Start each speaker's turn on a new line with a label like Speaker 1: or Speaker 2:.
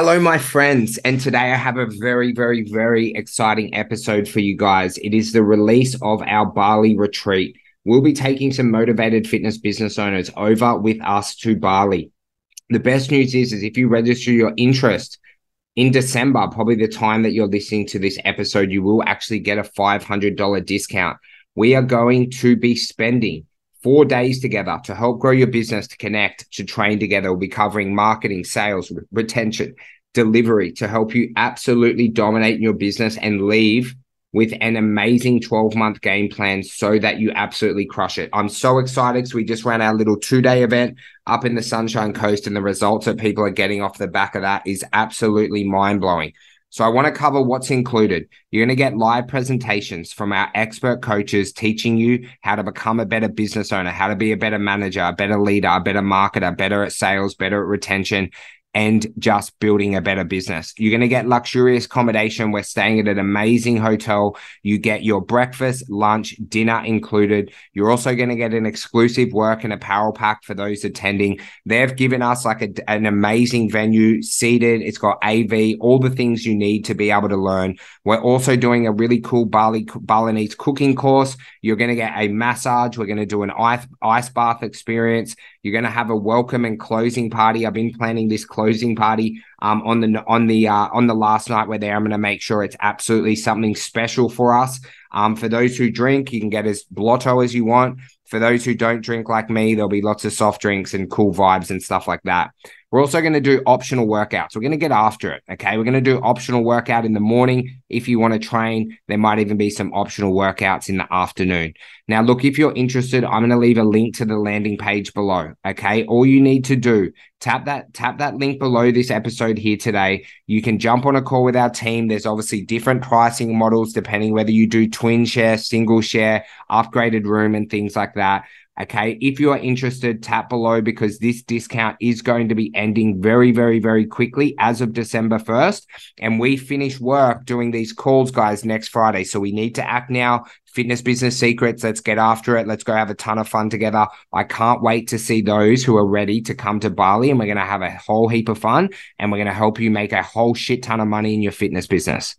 Speaker 1: Hello, my friends. And today I have a very, very, very exciting episode for you guys. It is the release of our Bali retreat. We'll be taking some motivated fitness business owners over with us to Bali. The best news is, is if you register your interest in December, probably the time that you're listening to this episode, you will actually get a $500 discount. We are going to be spending four days together to help grow your business, to connect, to train together. We'll be covering marketing, sales, re- retention, delivery to help you absolutely dominate your business and leave with an amazing 12 month game plan so that you absolutely crush it. I'm so excited because we just ran our little two day event up in the Sunshine Coast, and the results that people are getting off the back of that is absolutely mind blowing. So I want to cover what's included. You're going to get live presentations from our expert coaches teaching you how to become a better business owner, how to be a better manager, a better leader, a better marketer, better at sales, better at retention, and just building a better business. You're going to get luxurious accommodation. We're staying at an amazing hotel. You get your breakfast, lunch, dinner included. You're also going to get an exclusive work and apparel pack for those attending. They've given us like a, an amazing venue, seated. It's got AV, all the things you need to be able to learn. We're also doing a really cool Bali Balinese cooking course. You're going to get a massage. We're going to do an ice, ice bath experience. You're going to have a welcome and closing party. I've been planning this closing party um, on the on the uh, on the last night we're there. I'm going to make sure it's absolutely something special for us. Um, for those who drink, you can get as blotto as you want. For those who don't drink like me, there'll be lots of soft drinks and cool vibes and stuff like that. We're also going to do optional workouts. We're going to get after it. Okay. We're going to do optional workout in the morning. If you want to train, there might even be some optional workouts in the afternoon. Now, look, if you're interested, I'm going to leave a link to the landing page below. Okay. All you need to do, tap that, tap that link below this episode here today. You can jump on a call with our team. There's obviously different pricing models depending whether you do twin share, single share, upgraded room and things like that. Okay. If you are interested, tap below because this discount is going to be ending very, very, very quickly as of December 1st. And we finish work doing these calls, guys, next Friday. So we need to act now. Fitness business secrets. Let's get after it. Let's go have a ton of fun together. I can't wait to see those who are ready to come to Bali and we're going to have a whole heap of fun and we're going to help you make a whole shit ton of money in your fitness business.